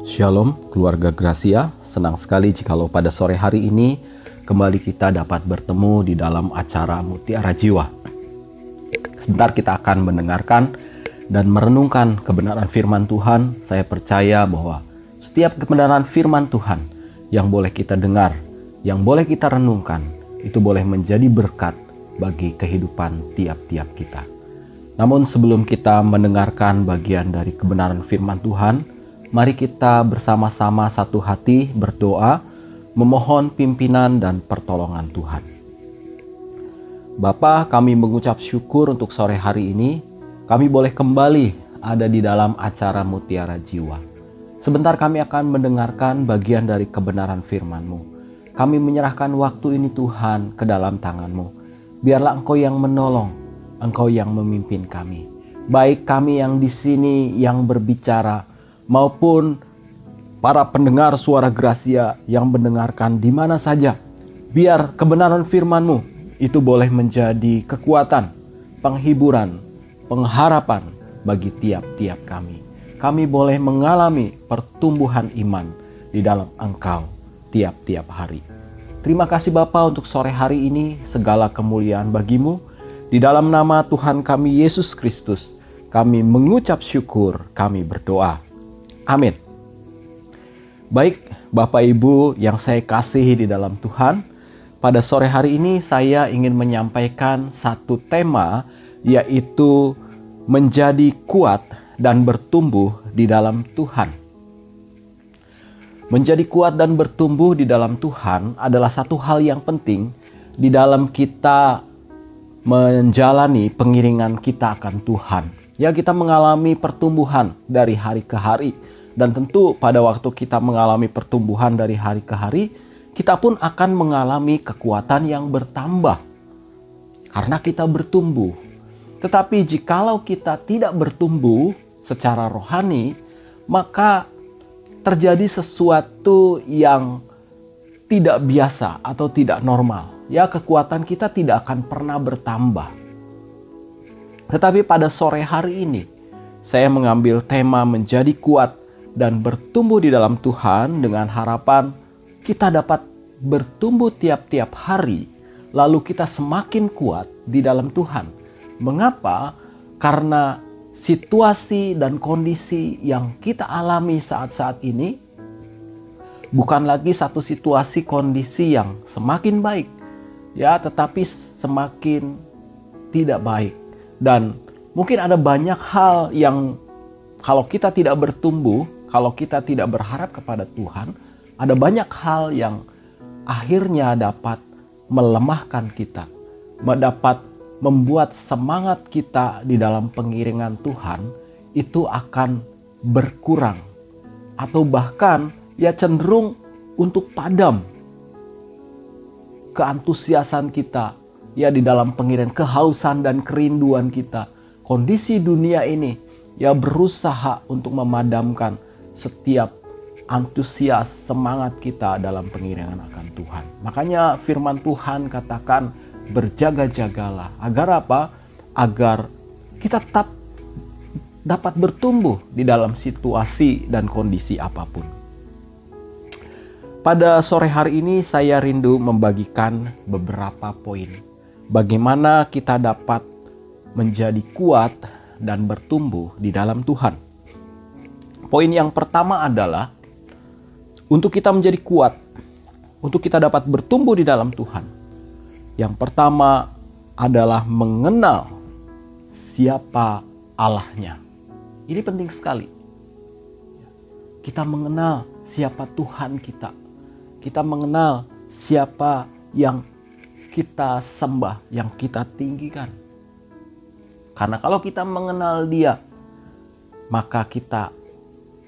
Shalom keluarga Gracia, senang sekali jikalau pada sore hari ini kembali kita dapat bertemu di dalam acara Mutiara Jiwa. Sebentar kita akan mendengarkan dan merenungkan kebenaran firman Tuhan. Saya percaya bahwa setiap kebenaran firman Tuhan yang boleh kita dengar, yang boleh kita renungkan, itu boleh menjadi berkat bagi kehidupan tiap-tiap kita. Namun sebelum kita mendengarkan bagian dari kebenaran firman Tuhan, mari kita bersama-sama satu hati berdoa memohon pimpinan dan pertolongan Tuhan. Bapa, kami mengucap syukur untuk sore hari ini. Kami boleh kembali ada di dalam acara Mutiara Jiwa. Sebentar kami akan mendengarkan bagian dari kebenaran firman-Mu. Kami menyerahkan waktu ini Tuhan ke dalam tangan-Mu. Biarlah Engkau yang menolong, Engkau yang memimpin kami. Baik kami yang di sini yang berbicara maupun para pendengar suara Gracia yang mendengarkan di mana saja. Biar kebenaran firman-Mu itu boleh menjadi kekuatan, penghiburan, pengharapan bagi tiap-tiap kami. Kami boleh mengalami pertumbuhan iman di dalam Engkau tiap-tiap hari. Terima kasih Bapa untuk sore hari ini, segala kemuliaan bagimu. Di dalam nama Tuhan kami Yesus Kristus, kami mengucap syukur, kami berdoa. Amin. Baik, Bapak Ibu yang saya kasihi di dalam Tuhan, pada sore hari ini saya ingin menyampaikan satu tema yaitu menjadi kuat dan bertumbuh di dalam Tuhan. Menjadi kuat dan bertumbuh di dalam Tuhan adalah satu hal yang penting di dalam kita menjalani pengiringan kita akan Tuhan. Ya kita mengalami pertumbuhan dari hari ke hari. Dan tentu pada waktu kita mengalami pertumbuhan dari hari ke hari, kita pun akan mengalami kekuatan yang bertambah. Karena kita bertumbuh. Tetapi jikalau kita tidak bertumbuh secara rohani, maka terjadi sesuatu yang tidak biasa atau tidak normal ya kekuatan kita tidak akan pernah bertambah. Tetapi pada sore hari ini, saya mengambil tema menjadi kuat dan bertumbuh di dalam Tuhan dengan harapan kita dapat bertumbuh tiap-tiap hari, lalu kita semakin kuat di dalam Tuhan. Mengapa? Karena situasi dan kondisi yang kita alami saat-saat ini bukan lagi satu situasi kondisi yang semakin baik, ya tetapi semakin tidak baik dan mungkin ada banyak hal yang kalau kita tidak bertumbuh, kalau kita tidak berharap kepada Tuhan, ada banyak hal yang akhirnya dapat melemahkan kita, dapat membuat semangat kita di dalam pengiringan Tuhan itu akan berkurang atau bahkan ya cenderung untuk padam keantusiasan kita ya di dalam pengiran kehausan dan kerinduan kita. Kondisi dunia ini ya berusaha untuk memadamkan setiap antusias semangat kita dalam pengiringan akan Tuhan. Makanya firman Tuhan katakan berjaga-jagalah agar apa? Agar kita tetap dapat bertumbuh di dalam situasi dan kondisi apa pun. Pada sore hari ini saya rindu membagikan beberapa poin bagaimana kita dapat menjadi kuat dan bertumbuh di dalam Tuhan. Poin yang pertama adalah untuk kita menjadi kuat, untuk kita dapat bertumbuh di dalam Tuhan. Yang pertama adalah mengenal siapa Allahnya. Ini penting sekali. Kita mengenal siapa Tuhan kita kita mengenal siapa yang kita sembah, yang kita tinggikan. Karena kalau kita mengenal Dia, maka kita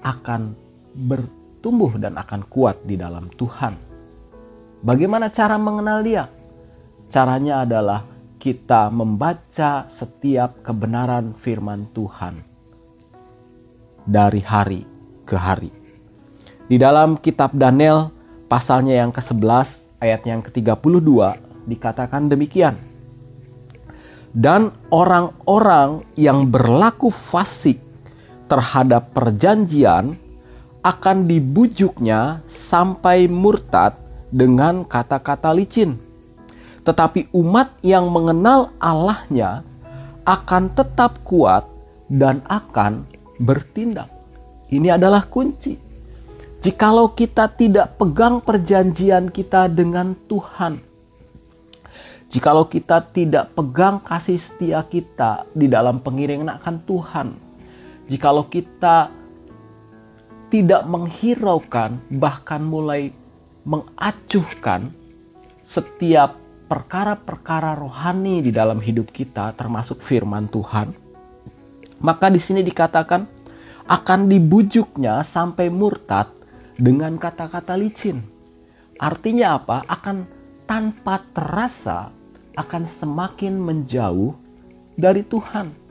akan bertumbuh dan akan kuat di dalam Tuhan. Bagaimana cara mengenal Dia? Caranya adalah kita membaca setiap kebenaran firman Tuhan dari hari ke hari. Di dalam kitab Daniel pasalnya yang ke-11 ayat yang ke-32 dikatakan demikian. Dan orang-orang yang berlaku fasik terhadap perjanjian akan dibujuknya sampai murtad dengan kata-kata licin. Tetapi umat yang mengenal Allahnya akan tetap kuat dan akan bertindak. Ini adalah kunci. Jikalau kita tidak pegang perjanjian kita dengan Tuhan, jikalau kita tidak pegang kasih setia kita di dalam pengiringan akan Tuhan, jikalau kita tidak menghiraukan, bahkan mulai mengacuhkan setiap perkara-perkara rohani di dalam hidup kita, termasuk firman Tuhan, maka di sini dikatakan akan dibujuknya sampai murtad dengan kata-kata licin. Artinya apa? Akan tanpa terasa akan semakin menjauh dari Tuhan.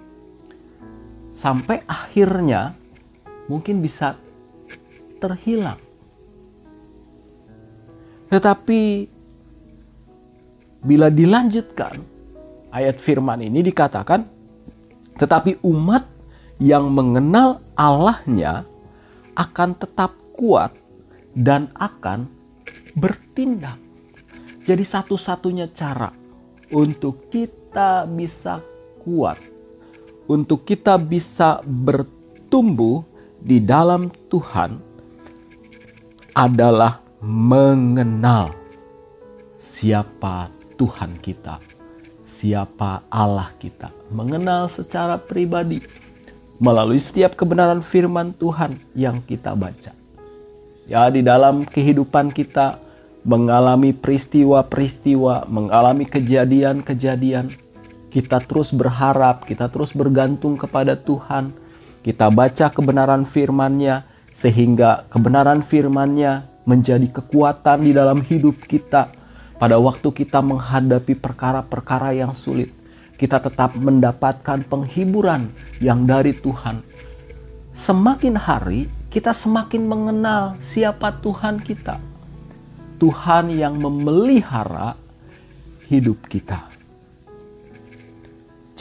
Sampai akhirnya mungkin bisa terhilang. Tetapi bila dilanjutkan ayat firman ini dikatakan tetapi umat yang mengenal Allahnya akan tetap kuat dan akan bertindak. Jadi satu-satunya cara untuk kita bisa kuat, untuk kita bisa bertumbuh di dalam Tuhan adalah mengenal siapa Tuhan kita, siapa Allah kita, mengenal secara pribadi melalui setiap kebenaran firman Tuhan yang kita baca. Ya di dalam kehidupan kita mengalami peristiwa-peristiwa, mengalami kejadian-kejadian, kita terus berharap, kita terus bergantung kepada Tuhan. Kita baca kebenaran firman-Nya sehingga kebenaran firman-Nya menjadi kekuatan di dalam hidup kita. Pada waktu kita menghadapi perkara-perkara yang sulit, kita tetap mendapatkan penghiburan yang dari Tuhan. Semakin hari kita semakin mengenal siapa Tuhan kita. Tuhan yang memelihara hidup kita.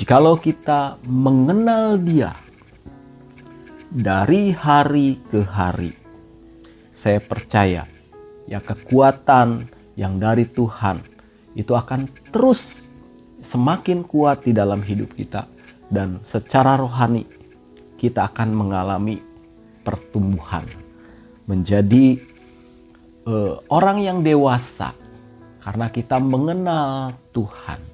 Jikalau kita mengenal Dia dari hari ke hari, saya percaya ya kekuatan yang dari Tuhan itu akan terus semakin kuat di dalam hidup kita dan secara rohani kita akan mengalami pertumbuhan, menjadi uh, orang yang dewasa karena kita mengenal Tuhan.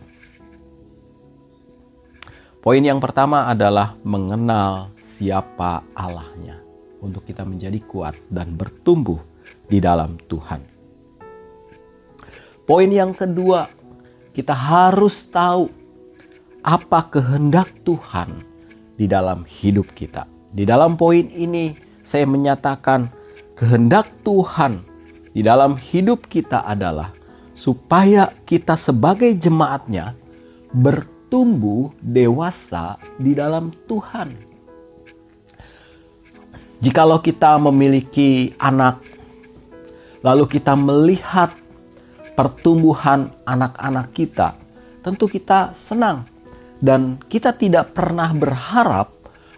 Poin yang pertama adalah mengenal siapa Allahnya untuk kita menjadi kuat dan bertumbuh di dalam Tuhan. Poin yang kedua, kita harus tahu apa kehendak Tuhan di dalam hidup kita. Di dalam poin ini saya menyatakan kehendak Tuhan di dalam hidup kita adalah supaya kita sebagai jemaatnya bertumbuh dewasa di dalam Tuhan. Jikalau kita memiliki anak, lalu kita melihat pertumbuhan anak-anak kita, tentu kita senang dan kita tidak pernah berharap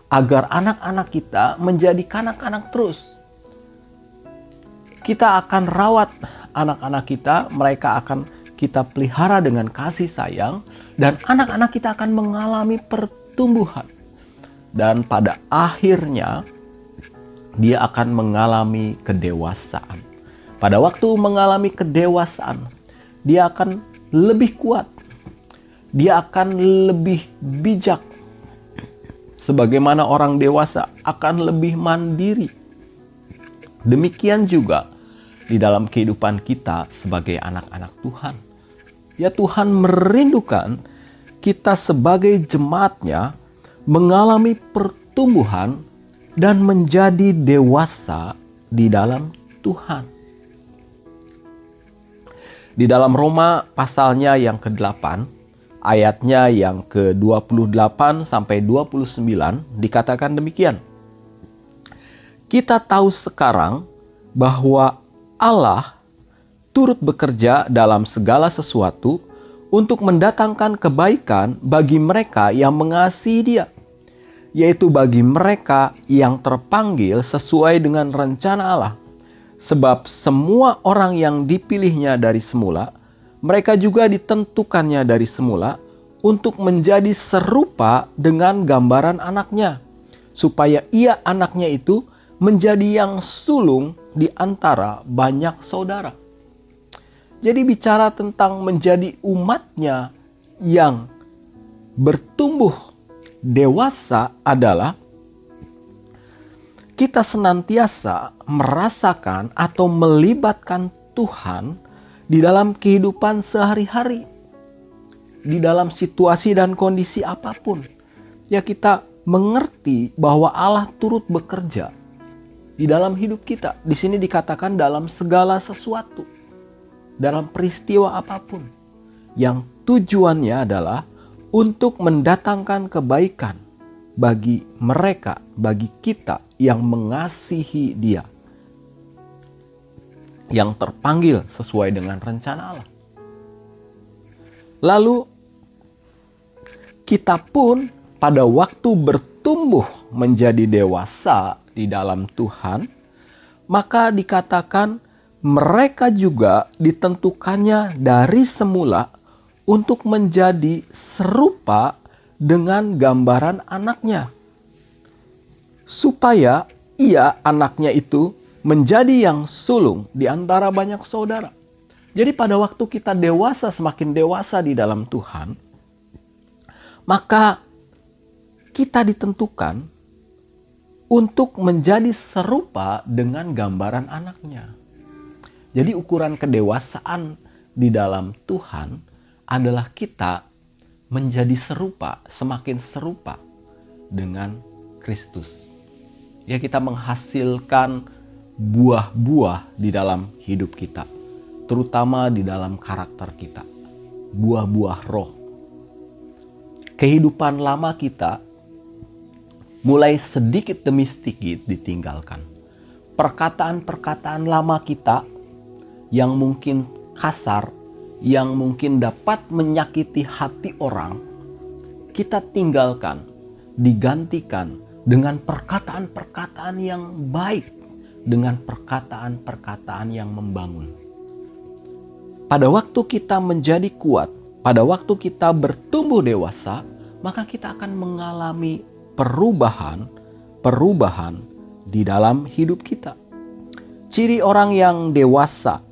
agar anak-anak kita menjadi kanak-kanak terus. Kita akan rawat anak-anak kita, mereka akan kita pelihara dengan kasih sayang, dan anak-anak kita akan mengalami pertumbuhan. Dan pada akhirnya, dia akan mengalami kedewasaan. Pada waktu mengalami kedewasaan, dia akan lebih kuat, dia akan lebih bijak, sebagaimana orang dewasa akan lebih mandiri. Demikian juga di dalam kehidupan kita sebagai anak-anak Tuhan. Ya Tuhan merindukan kita sebagai jemaatnya mengalami pertumbuhan dan menjadi dewasa di dalam Tuhan. Di dalam Roma pasalnya yang ke-8 ayatnya yang ke-28 sampai 29 dikatakan demikian. Kita tahu sekarang bahwa Allah turut bekerja dalam segala sesuatu untuk mendatangkan kebaikan bagi mereka yang mengasihi Dia, yaitu bagi mereka yang terpanggil sesuai dengan rencana Allah. Sebab semua orang yang dipilihnya dari semula, mereka juga ditentukannya dari semula untuk menjadi serupa dengan gambaran anaknya, supaya ia anaknya itu menjadi yang sulung di antara banyak saudara. Jadi bicara tentang menjadi umatnya yang bertumbuh dewasa adalah kita senantiasa merasakan atau melibatkan Tuhan di dalam kehidupan sehari-hari, di dalam situasi dan kondisi apa pun. Ya, kita mengerti bahwa Allah turut bekerja di dalam hidup kita. Di sini dikatakan dalam segala sesuatu, dalam peristiwa apa pun, yang tujuannya adalah untuk mendatangkan kebaikan bagi mereka, bagi kita yang mengasihi Dia, yang terpanggil sesuai dengan rencana Allah. Lalu, kita pun pada waktu bertumbuh menjadi dewasa di dalam Tuhan, maka dikatakan mereka juga ditentukannya dari semula untuk menjadi serupa dengan gambaran anaknya, supaya ia, anaknya itu, menjadi yang sulung di antara banyak saudara. Jadi, pada waktu kita dewasa, semakin dewasa di dalam Tuhan, maka kita ditentukan untuk menjadi serupa dengan gambaran anaknya. Jadi, ukuran kedewasaan di dalam Tuhan adalah kita menjadi serupa, semakin serupa dengan Kristus. Ya kita menghasilkan buah-buah di dalam hidup kita, terutama di dalam karakter kita. Buah-buah roh. Kehidupan lama kita mulai sedikit demi sedikit ditinggalkan. Perkataan-perkataan lama kita yang mungkin kasar yang mungkin dapat menyakiti hati orang, kita tinggalkan, digantikan dengan perkataan-perkataan yang baik, dengan perkataan-perkataan yang membangun. Pada waktu kita menjadi kuat, pada waktu kita bertumbuh dewasa, maka kita akan mengalami perubahan-perubahan di dalam hidup kita. Ciri orang yang dewasa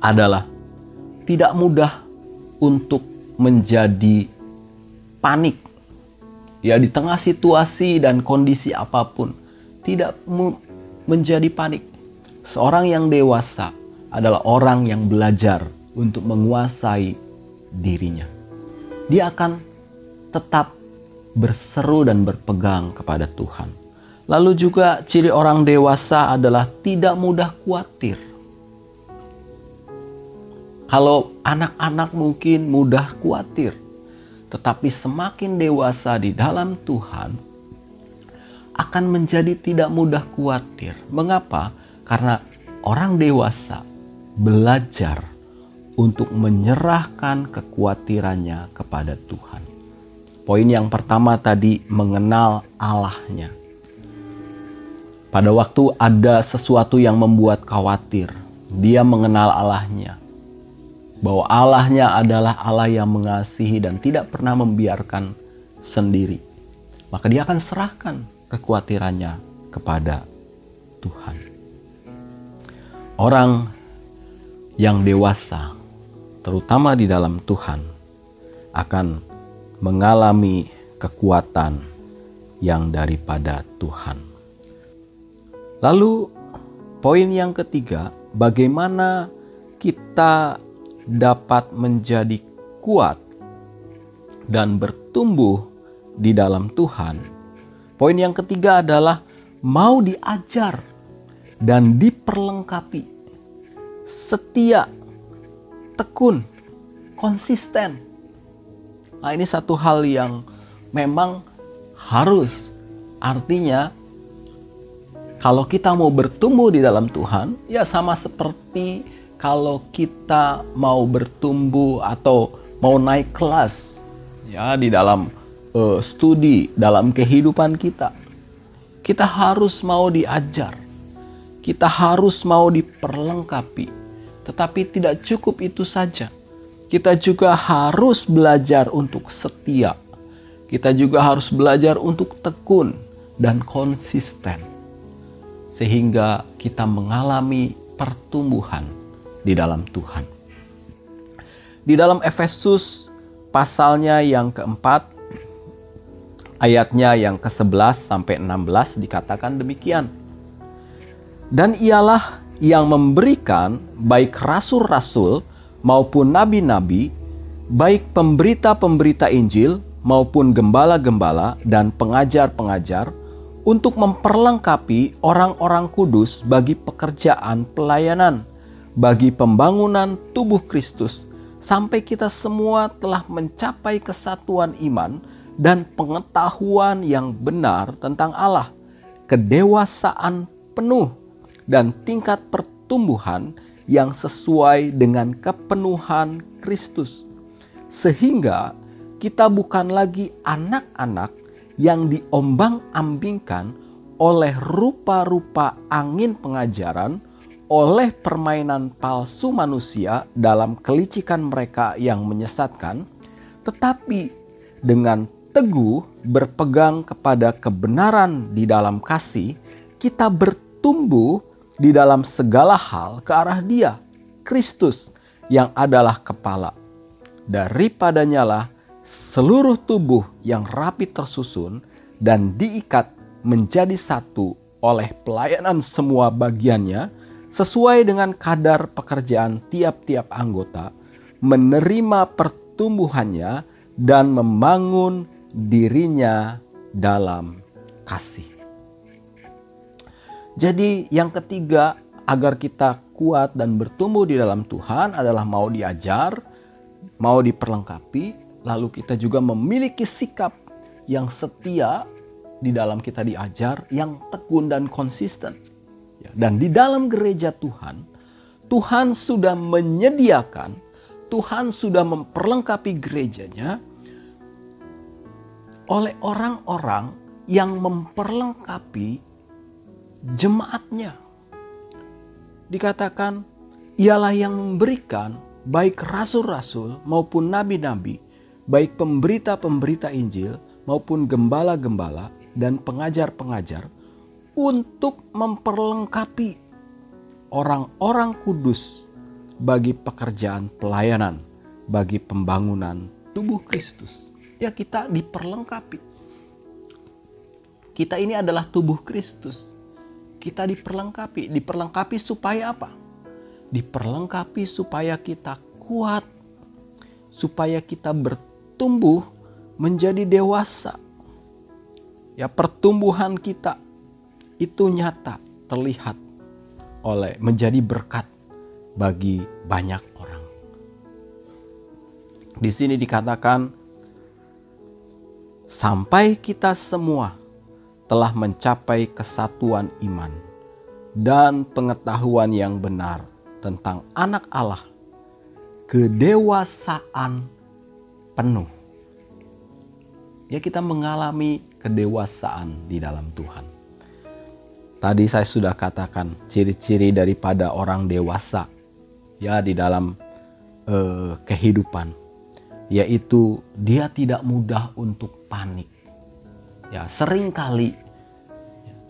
adalah tidak mudah untuk menjadi panik. Ya di tengah situasi dan kondisi apa pun tidak menjadi panik. Seorang yang dewasa adalah orang yang belajar untuk menguasai dirinya. Dia akan tetap berseru dan berpegang kepada Tuhan. Lalu juga ciri orang dewasa adalah tidak mudah khawatir kalau anak-anak mungkin mudah khawatir, tetapi semakin dewasa di dalam Tuhan akan menjadi tidak mudah khawatir. Mengapa? Karena orang dewasa belajar untuk menyerahkan kekhawatirannya kepada Tuhan. Poin yang pertama tadi mengenal Allahnya. Pada waktu ada sesuatu yang membuat khawatir, dia mengenal Allahnya bahwa Allahnya adalah Allah yang mengasihi dan tidak pernah membiarkan sendiri. Maka dia akan serahkan kekhawatirannya kepada Tuhan. Orang yang dewasa, terutama di dalam Tuhan, akan mengalami kekuatan yang daripada Tuhan. Lalu, poin yang ketiga, bagaimana kita dapat menjadi kuat dan bertumbuh di dalam Tuhan. Poin yang ketiga adalah mau diajar dan diperlengkapi. Setia, tekun, konsisten. Nah, ini satu hal yang memang harus artinya kalau kita mau bertumbuh di dalam Tuhan, ya sama seperti kalau kita mau bertumbuh atau mau naik kelas ya di dalam uh, studi dalam kehidupan kita. Kita harus mau diajar. Kita harus mau diperlengkapi. Tetapi tidak cukup itu saja. Kita juga harus belajar untuk setia. Kita juga harus belajar untuk tekun dan konsisten. Sehingga kita mengalami pertumbuhan di dalam Tuhan. Di dalam Efesus pasalnya yang keempat, ayatnya yang ke-11 sampai 16 dikatakan demikian. Dan ialah yang memberikan baik rasul-rasul maupun nabi-nabi, baik pemberita-pemberita Injil maupun gembala-gembala dan pengajar-pengajar untuk memperlengkapi orang-orang kudus bagi pekerjaan pelayanan, bagi pembangunan tubuh Kristus sampai kita semua telah mencapai kesatuan iman dan pengetahuan yang benar tentang Allah, kedewasaan penuh, dan tingkat pertumbuhan yang sesuai dengan kepenuhan Kristus, sehingga kita bukan lagi anak-anak yang diombang-ambingkan oleh rupa-rupa angin pengajaran oleh permainan palsu manusia dalam kelicikan mereka yang menyesatkan, tetapi dengan teguh berpegang kepada kebenaran di dalam kasih, kita bertumbuh di dalam segala hal ke arah Dia, Kristus, yang adalah kepala. Daripadanya lah seluruh tubuh yang rapi tersusun dan diikat menjadi satu oleh pelayanan semua bagiannya sesuai dengan kadar pekerjaan tiap-tiap anggota, menerima pertumbuhannya, dan membangun dirinya dalam kasih. Jadi, yang ketiga, agar kita kuat dan bertumbuh di dalam Tuhan adalah mau diajar, mau diperlengkapi, lalu kita juga memiliki sikap yang setia di dalam kita diajar, yang tekun dan konsisten. Dan di dalam gereja Tuhan, Tuhan sudah menyediakan, Tuhan sudah memperlengkapi gerejanya oleh orang-orang yang memperlengkapi jemaatnya. Dikatakan, ialah yang memberikan baik rasul-rasul maupun nabi-nabi, baik pemberita-pemberita Injil maupun gembala-gembala dan pengajar-pengajar untuk memperlengkapi orang-orang kudus bagi pekerjaan pelayanan, bagi pembangunan tubuh Kristus. Ya kita diperlengkapi. Kita ini adalah tubuh Kristus. Kita diperlengkapi. Diperlengkapi supaya apa? Diperlengkapi supaya kita kuat. Supaya kita bertumbuh menjadi dewasa. Ya pertumbuhan kita itu nyata terlihat oleh menjadi berkat bagi banyak orang. Di sini dikatakan sampai kita semua telah mencapai kesatuan iman dan pengetahuan yang benar tentang anak Allah, kedewasaan penuh. Ya kita mengalami kedewasaan di dalam Tuhan. Tadi saya sudah katakan ciri-ciri daripada orang dewasa ya di dalam uh, kehidupan yaitu dia tidak mudah untuk panik. Ya, sering kali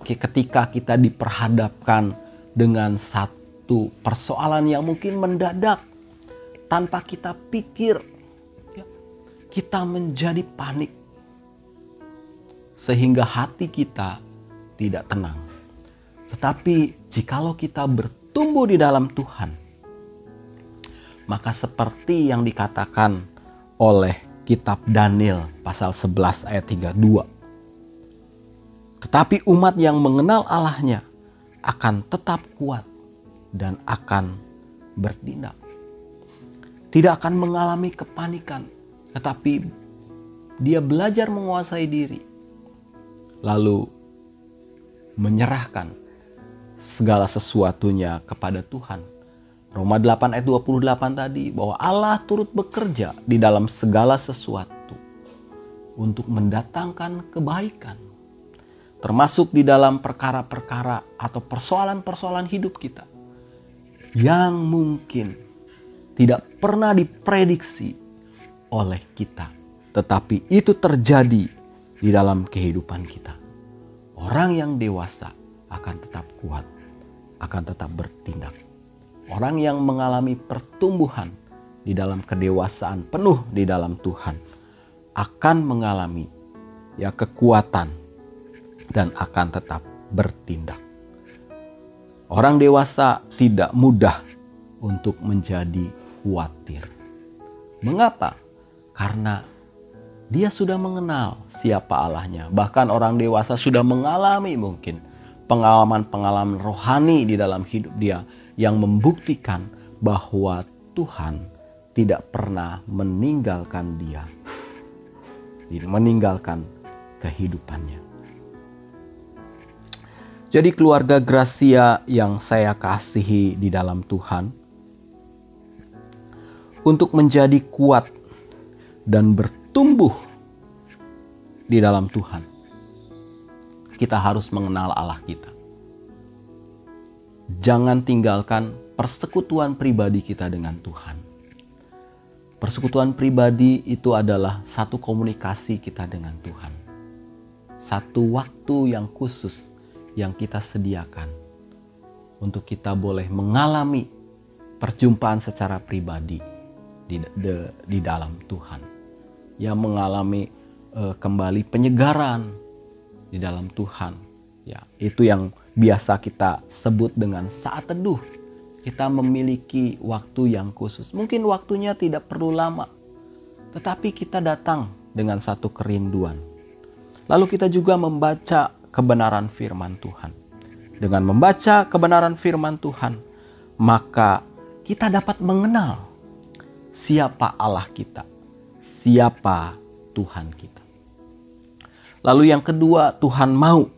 ketika kita diperhadapkan dengan satu persoalan yang mungkin mendadak tanpa kita pikir ya, kita menjadi panik sehingga hati kita tidak tenang. Tetapi jikalau kita bertumbuh di dalam Tuhan, maka seperti yang dikatakan oleh kitab Daniel pasal 11 ayat 32. Tetapi umat yang mengenal Allahnya akan tetap kuat dan akan bertindak. Tidak akan mengalami kepanikan, tetapi dia belajar menguasai diri. Lalu menyerahkan segala sesuatunya kepada Tuhan. Roma 8 ayat 28 tadi bahwa Allah turut bekerja di dalam segala sesuatu. untuk mendatangkan kebaikan, termasuk di dalam perkara-perkara atau persoalan-persoalan hidup kita yang mungkin tidak pernah diprediksi oleh kita, tetapi itu terjadi di dalam kehidupan kita. Orang yang dewasa akan tetap kuat, akan tetap bertindak. Orang yang mengalami pertumbuhan di dalam kedewasaan penuh di dalam Tuhan akan mengalami ya kekuatan dan akan tetap bertindak. Orang dewasa tidak mudah untuk menjadi khawatir. Mengapa? Karena dia sudah mengenal siapa Allahnya. Bahkan orang dewasa sudah mengalami mungkin pengalaman-pengalaman rohani di dalam hidup dia yang membuktikan bahwa Tuhan tidak pernah meninggalkan dia. Meninggalkan kehidupannya. Jadi keluarga Gracia yang saya kasihi di dalam Tuhan untuk menjadi kuat dan bertumbuh di dalam Tuhan, kita harus mengenal Allah kita. Jangan tinggalkan persekutuan pribadi kita dengan Tuhan. Persekutuan pribadi itu adalah satu komunikasi kita dengan Tuhan. Satu waktu yang khusus yang kita sediakan untuk kita boleh mengalami perjumpaan secara pribadi di, di, di dalam Tuhan. Yang mengalami uh, kembali penyegaran di dalam Tuhan. Ya, itu yang biasa kita sebut dengan saat teduh. Kita memiliki waktu yang khusus. Mungkin waktunya tidak perlu lama, tetapi kita datang dengan satu kerinduan. Lalu kita juga membaca kebenaran firman Tuhan. Dengan membaca kebenaran firman Tuhan, maka kita dapat mengenal siapa Allah kita, siapa Tuhan kita. Lalu yang kedua, Tuhan mau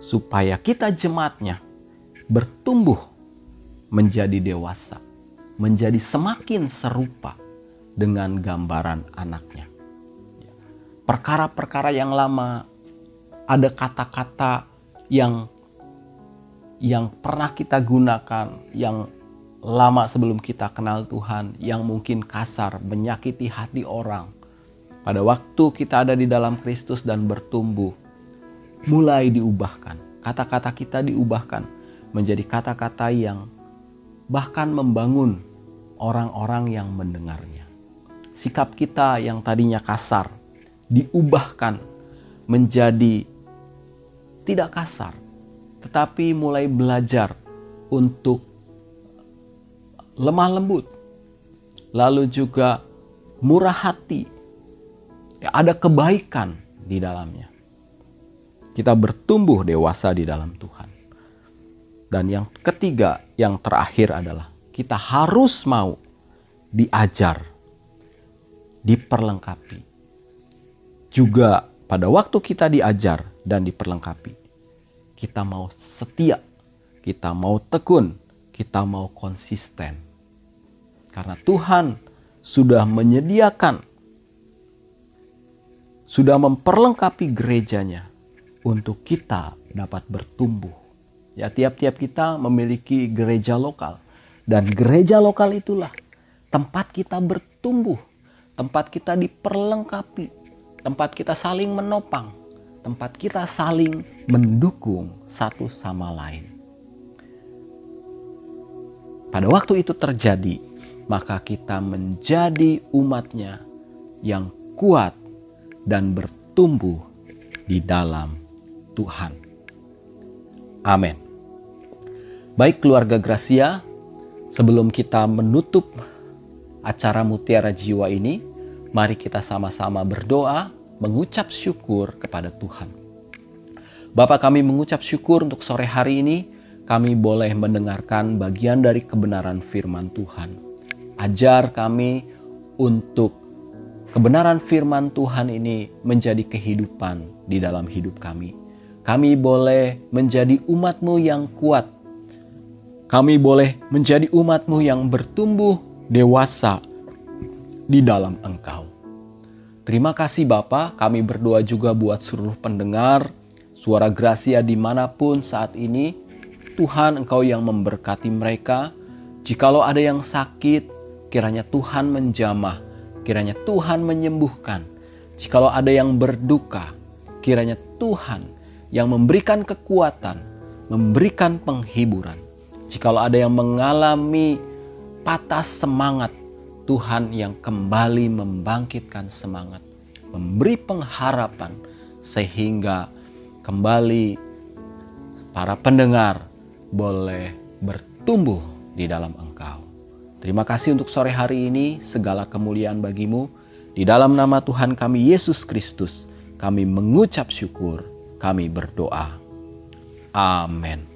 supaya kita jemaatnya bertumbuh menjadi dewasa, menjadi semakin serupa dengan gambaran anaknya. Perkara-perkara yang lama, ada kata-kata yang yang pernah kita gunakan, yang lama sebelum kita kenal Tuhan, yang mungkin kasar, menyakiti hati orang, pada waktu kita ada di dalam Kristus dan bertumbuh, mulai diubahkan. Kata-kata kita diubahkan menjadi kata-kata yang bahkan membangun orang-orang yang mendengarnya. Sikap kita yang tadinya kasar diubahkan menjadi tidak kasar, tetapi mulai belajar untuk lemah lembut, lalu juga murah hati, Ya, ada kebaikan di dalamnya. Kita bertumbuh dewasa di dalam Tuhan. Dan yang ketiga, yang terakhir adalah kita harus mau diajar, diperlengkapi. Juga pada waktu kita diajar dan diperlengkapi, kita mau setia, kita mau tekun, kita mau konsisten. Karena Tuhan sudah menyediakan sudah memperlengkapi gerejanya untuk kita dapat bertumbuh. Ya, tiap-tiap kita memiliki gereja lokal dan gereja lokal itulah tempat kita bertumbuh, tempat kita diperlengkapi, tempat kita saling menopang, tempat kita saling mendukung satu sama lain. Pada waktu itu terjadi, maka kita menjadi umatnya yang kuat dan bertumbuh di dalam Tuhan. Amin. Baik keluarga Gracia, sebelum kita menutup acara Mutiara Jiwa ini, mari kita sama-sama berdoa mengucap syukur kepada Tuhan. Bapak kami mengucap syukur untuk sore hari ini kami boleh mendengarkan bagian dari kebenaran firman Tuhan. Ajar kami untuk kebenaran firman Tuhan ini menjadi kehidupan di dalam hidup kami. Kami boleh menjadi umatmu yang kuat. Kami boleh menjadi umatmu yang bertumbuh dewasa di dalam engkau. Terima kasih Bapak, kami berdoa juga buat seluruh pendengar suara Gracia di mana pun saat ini. Tuhan Engkau yang memberkati mereka. Jikalau ada yang sakit, kiranya Tuhan menjamah, kiranya Tuhan menyembuhkan. Jikalau ada yang berduka, kiranya Tuhan yang memberikan kekuatan, memberikan penghiburan. Jikalau ada yang mengalami patah semangat, Tuhan yang kembali membangkitkan semangat, memberi pengharapan sehingga kembali para pendengar boleh bertumbuh di dalam Engkau. Terima kasih untuk sore hari ini, segala kemuliaan bagimu. Di dalam nama Tuhan kami Yesus Kristus, kami mengucap syukur, kami berdoa. Amin.